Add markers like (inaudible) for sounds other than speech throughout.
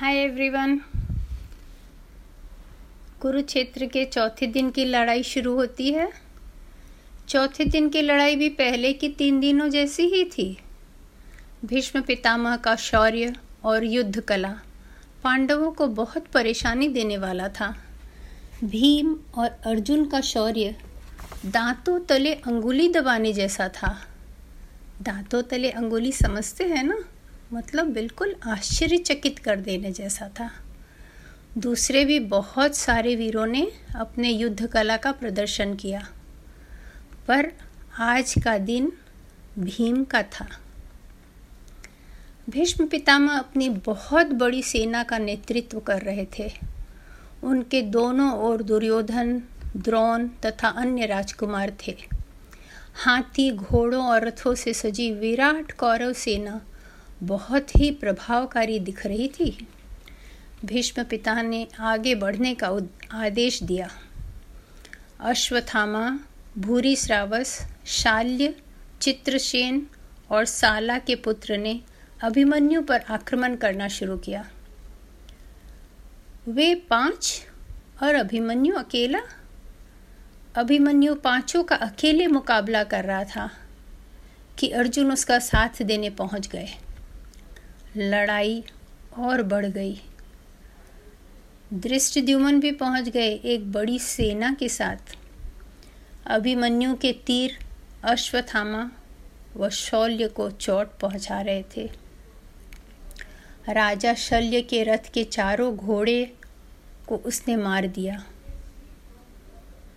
Hi everyone Kurukshetra के चौथे दिन की लड़ाई शुरू होती है। चौथे दिन की लड़ाई भी पहले की तीन दिनों जैसी ही थी। भीष्म पितामह का शौर्य और युद्ध कला पांडवों को बहुत परेशानी देने वाला था। भीम और अर्जुन का शौर्य दांतों तले अंगुली दबाने जैसा था। दांतों तले अंगुली समझते हैं ना? मतलब बिल्कुल आश्चर्यचकित कर देने जैसा था। दूसरे भी बहुत सारे वीरों ने अपने युद्ध कला का प्रदर्शन किया। पर आज का दिन भीम का था। भीष्म पितामह अपनी बहुत बड़ी सेना का नेतृत्व कर रहे थे। उनके दोनों ओर दुर्योधन, द्रोण तथा अन्य राजकुमार थे। हाथी, घोड़ों और रथों से सजी विराट कौरव सेना बहुत ही प्रभावकारी दिख रही थी। भीष्म पिता ने आगे बढ़ने का आदेश दिया। अश्वत्थामा, भूरी श्रावस, शाल्य, चित्रसेन और साला के पुत्र ने अभिमन्यु पर आक्रमण करना शुरू किया। वे पाँच और अभिमन्यु अकेला? अभिमन्यु पाँचों का अकेले मुकाबला कर रहा था कि अर्जुन उसका साथ देने पहुँच गए। लड़ाई और बढ़ गई। दृष्टद्युमन भी पहुँच गए एक बड़ी सेना के साथ। अभिमन्यु के तीर अश्वत्थामा व शौल्य को चोट पहुँचा रहे थे। राजा शल्य के रथ के चारों घोड़े को उसने मार दिया।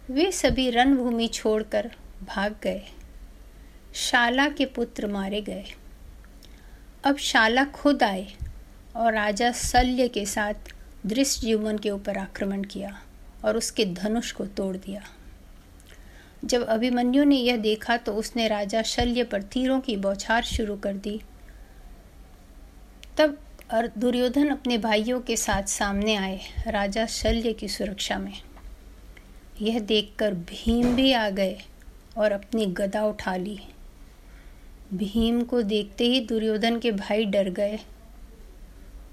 वे सभी रणभूमि छोड़कर भाग गए। शाला के पुत्र मारे गए। अब शाला खुद आए और राजा शल्य के साथ दृष्टयुमन के ऊपर आक्रमण किया और उसके धनुष को तोड़ दिया। जब अभिमन्यु ने यह देखा तो उसने राजा शल्य पर तीरों की बौछार शुरू कर दी। तब दुर्योधन अपने भाइयों के साथ सामने आए राजा शल्य की सुरक्षा में। यह देखकर भीम भी आ गए और अपनी गदा उठा ली। भीम को देखते ही दुर्योधन के भाई डर गए।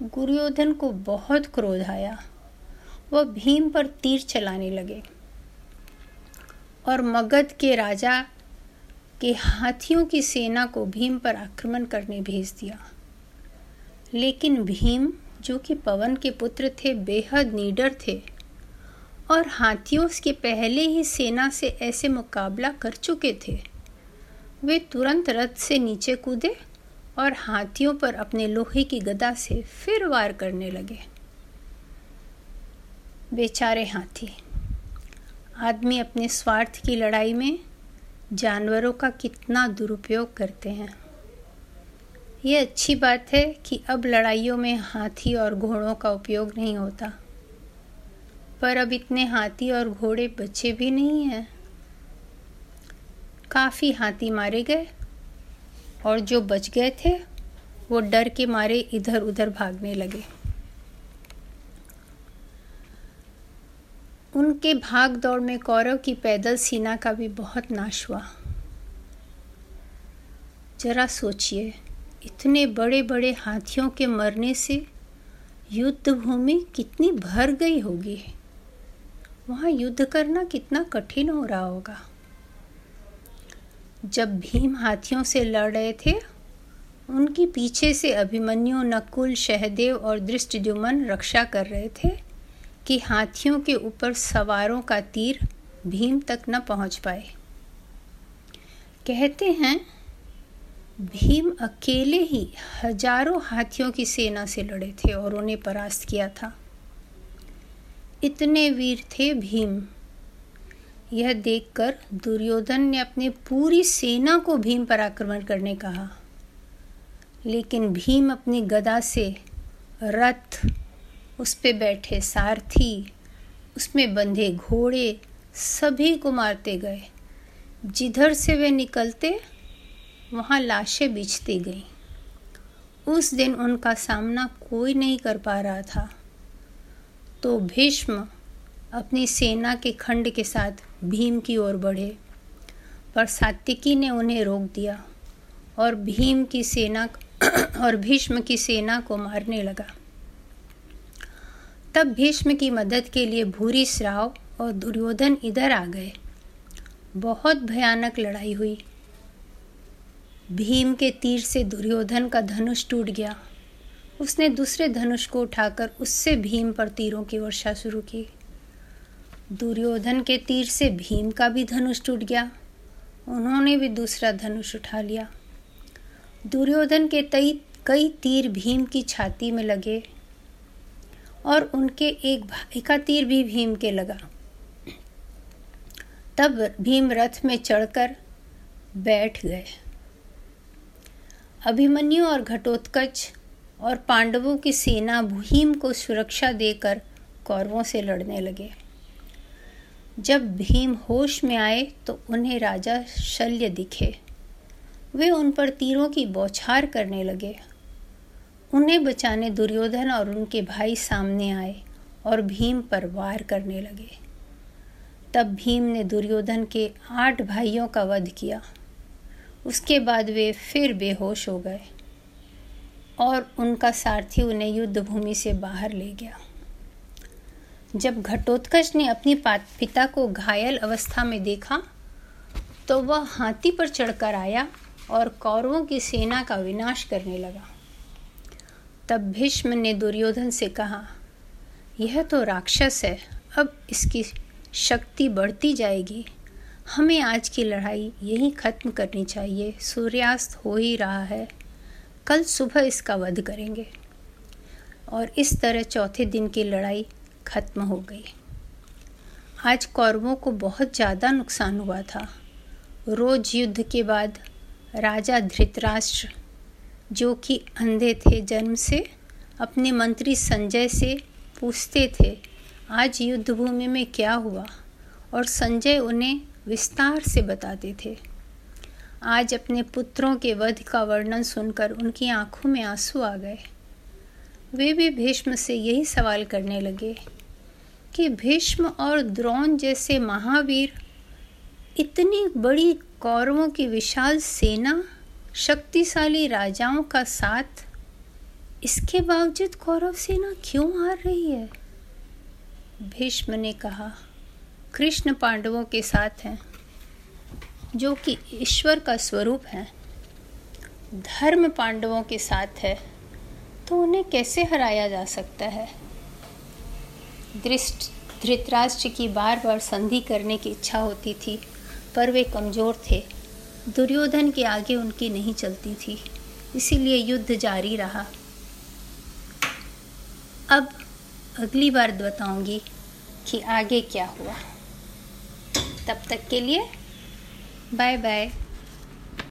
दुर्योधन को बहुत क्रोध आया। वह भीम पर तीर चलाने लगे और मगध के राजा के हाथियों की सेना को भीम पर आक्रमण करने भेज दिया। लेकिन भीम, जो कि पवन के पुत्र थे, बेहद नीडर थे और हाथियों के पहले ही सेना से ऐसे मुकाबला कर चुके थे। वे तुरंत रथ से नीचे कूदे और हाथियों पर अपने लोहे की गदा से फिर वार करने लगे। बेचारे हाथी, आदमी अपने स्वार्थ की लड़ाई में जानवरों का कितना दुरुपयोग करते हैं। ये अच्छी बात है कि अब लड़ाइयों में हाथी और घोड़ों का उपयोग नहीं होता, पर अब इतने हाथी और घोड़े बचे भी नहीं हैं। काफ़ी हाथी मारे गए और जो बच गए थे, वो डर के मारे इधर उधर भागने लगे। उनके भाग दौड़ में कौरव की पैदल सीना का भी बहुत नाश हुआ। जरा सोचिए, इतने बड़े बड़े हाथियों के मरने से युद्ध भूमि कितनी भर गई होगी। वहाँ युद्ध करना कितना कठिन हो रहा होगा। जब भीम हाथियों से लड़ रहे थे, उनके पीछे से अभिमन्यु, नकुल सहदेव और दृष्टजुमन रक्षा कर रहे थे कि हाथियों के ऊपर सवारों का तीर भीम तक न पहुँच पाए। कहते हैं, भीम अकेले ही हज़ारों हाथियों की सेना से लड़े थे और उन्हें परास्त किया था। इतने वीर थे भीम। यह देखकर दुर्योधन ने अपनी पूरी सेना को भीम पर आक्रमण करने कहा। लेकिन भीम अपनी गदा से रथ, उस पर बैठे सारथी उसमें बंधे घोड़े, सभी को मारते गए। जिधर से वे निकलते, वहाँ लाशें बिछती गईं। उस दिन उनका सामना कोई नहीं कर पा रहा था। तो भीष्म अपनी सेना के खंड के साथ भीम की ओर बढ़े। पर सात्विकी ने उन्हें रोक दिया और भीम की सेना (clears throat) और भीष्म की सेना को मारने लगा। तब भीष्म की मदद के लिए भूरी श्राव और दुर्योधन इधर आ गए। बहुत भयानक लड़ाई हुई। भीम के तीर से दुर्योधन का धनुष टूट गया। उसने दूसरे धनुष को उठाकर उससे भीम पर तीरों की वर्षा शुरू की। दुर्योधन के तीर से भीम का भी धनुष टूट गया। उन्होंने भी दूसरा धनुष उठा लिया। दुर्योधन के तई, कई तीर भीम की छाती में लगे और उनके एक भाई का तीर भी भीम के लगा। तब भीम रथ में चढ़कर बैठ गए। अभिमन्यु और घटोत्कच और पांडवों की सेना भीम को सुरक्षा देकर कौरवों से लड़ने लगे। जब भीम होश में आए तो उन्हें राजा शल्य दिखे। वे उन पर तीरों की बौछार करने लगे। उन्हें बचाने दुर्योधन और उनके भाई सामने आए और भीम पर वार करने लगे। तब भीम ने दुर्योधन के आठ भाइयों का वध किया। उसके बाद वे फिर बेहोश हो गए और उनका सारथी उन्हें युद्ध भूमि से बाहर ले गया। जब घटोत्कच ने अपनी पिता को घायल अवस्था में देखा तो वह हाथी पर चढ़कर आया और कौरवों की सेना का विनाश करने लगा। तब भीष्म ने दुर्योधन से कहा, यह तो राक्षस है, अब इसकी शक्ति बढ़ती जाएगी। हमें आज की लड़ाई यहीं ख़त्म करनी चाहिए, सूर्यास्त हो ही रहा है। कल सुबह इसका वध करेंगे। और इस तरह चौथे दिन की लड़ाई खत्म हो गई। आज कौरवों को बहुत ज़्यादा नुकसान हुआ था। रोज युद्ध के बाद राजा धृतराष्ट्र, जो कि अंधे थे जन्म से, अपने मंत्री संजय से पूछते थे, आज युद्ध भूमि में क्या हुआ? और संजय उन्हें विस्तार से बताते थे। आज अपने पुत्रों के वध का वर्णन सुनकर उनकी आँखों में आँसू आ गए। वे भी भीष्म से यही सवाल करने लगे कि भीष्म और द्रोण जैसे महावीर इतनी बड़ी कौरवों की विशाल सेना, शक्तिशाली राजाओं का साथ, इसके बावजूद कौरव सेना क्यों हार रही है? भीष्म ने कहा, कृष्ण पांडवों के साथ हैं, जो कि ईश्वर का स्वरूप है। धर्म पांडवों के साथ है। तो उन्हें कैसे हराया जा सकता है? दृष्ट, धृतराष्ट्र की बार बार संधि करने की इच्छा होती थी, पर वे कमज़ोर थे। दुर्योधन के आगे उनकी नहीं चलती थी, इसीलिए युद्ध जारी रहा। अब अगली बार बताऊँगी कि आगे क्या हुआ। तब तक के लिए बाय बाय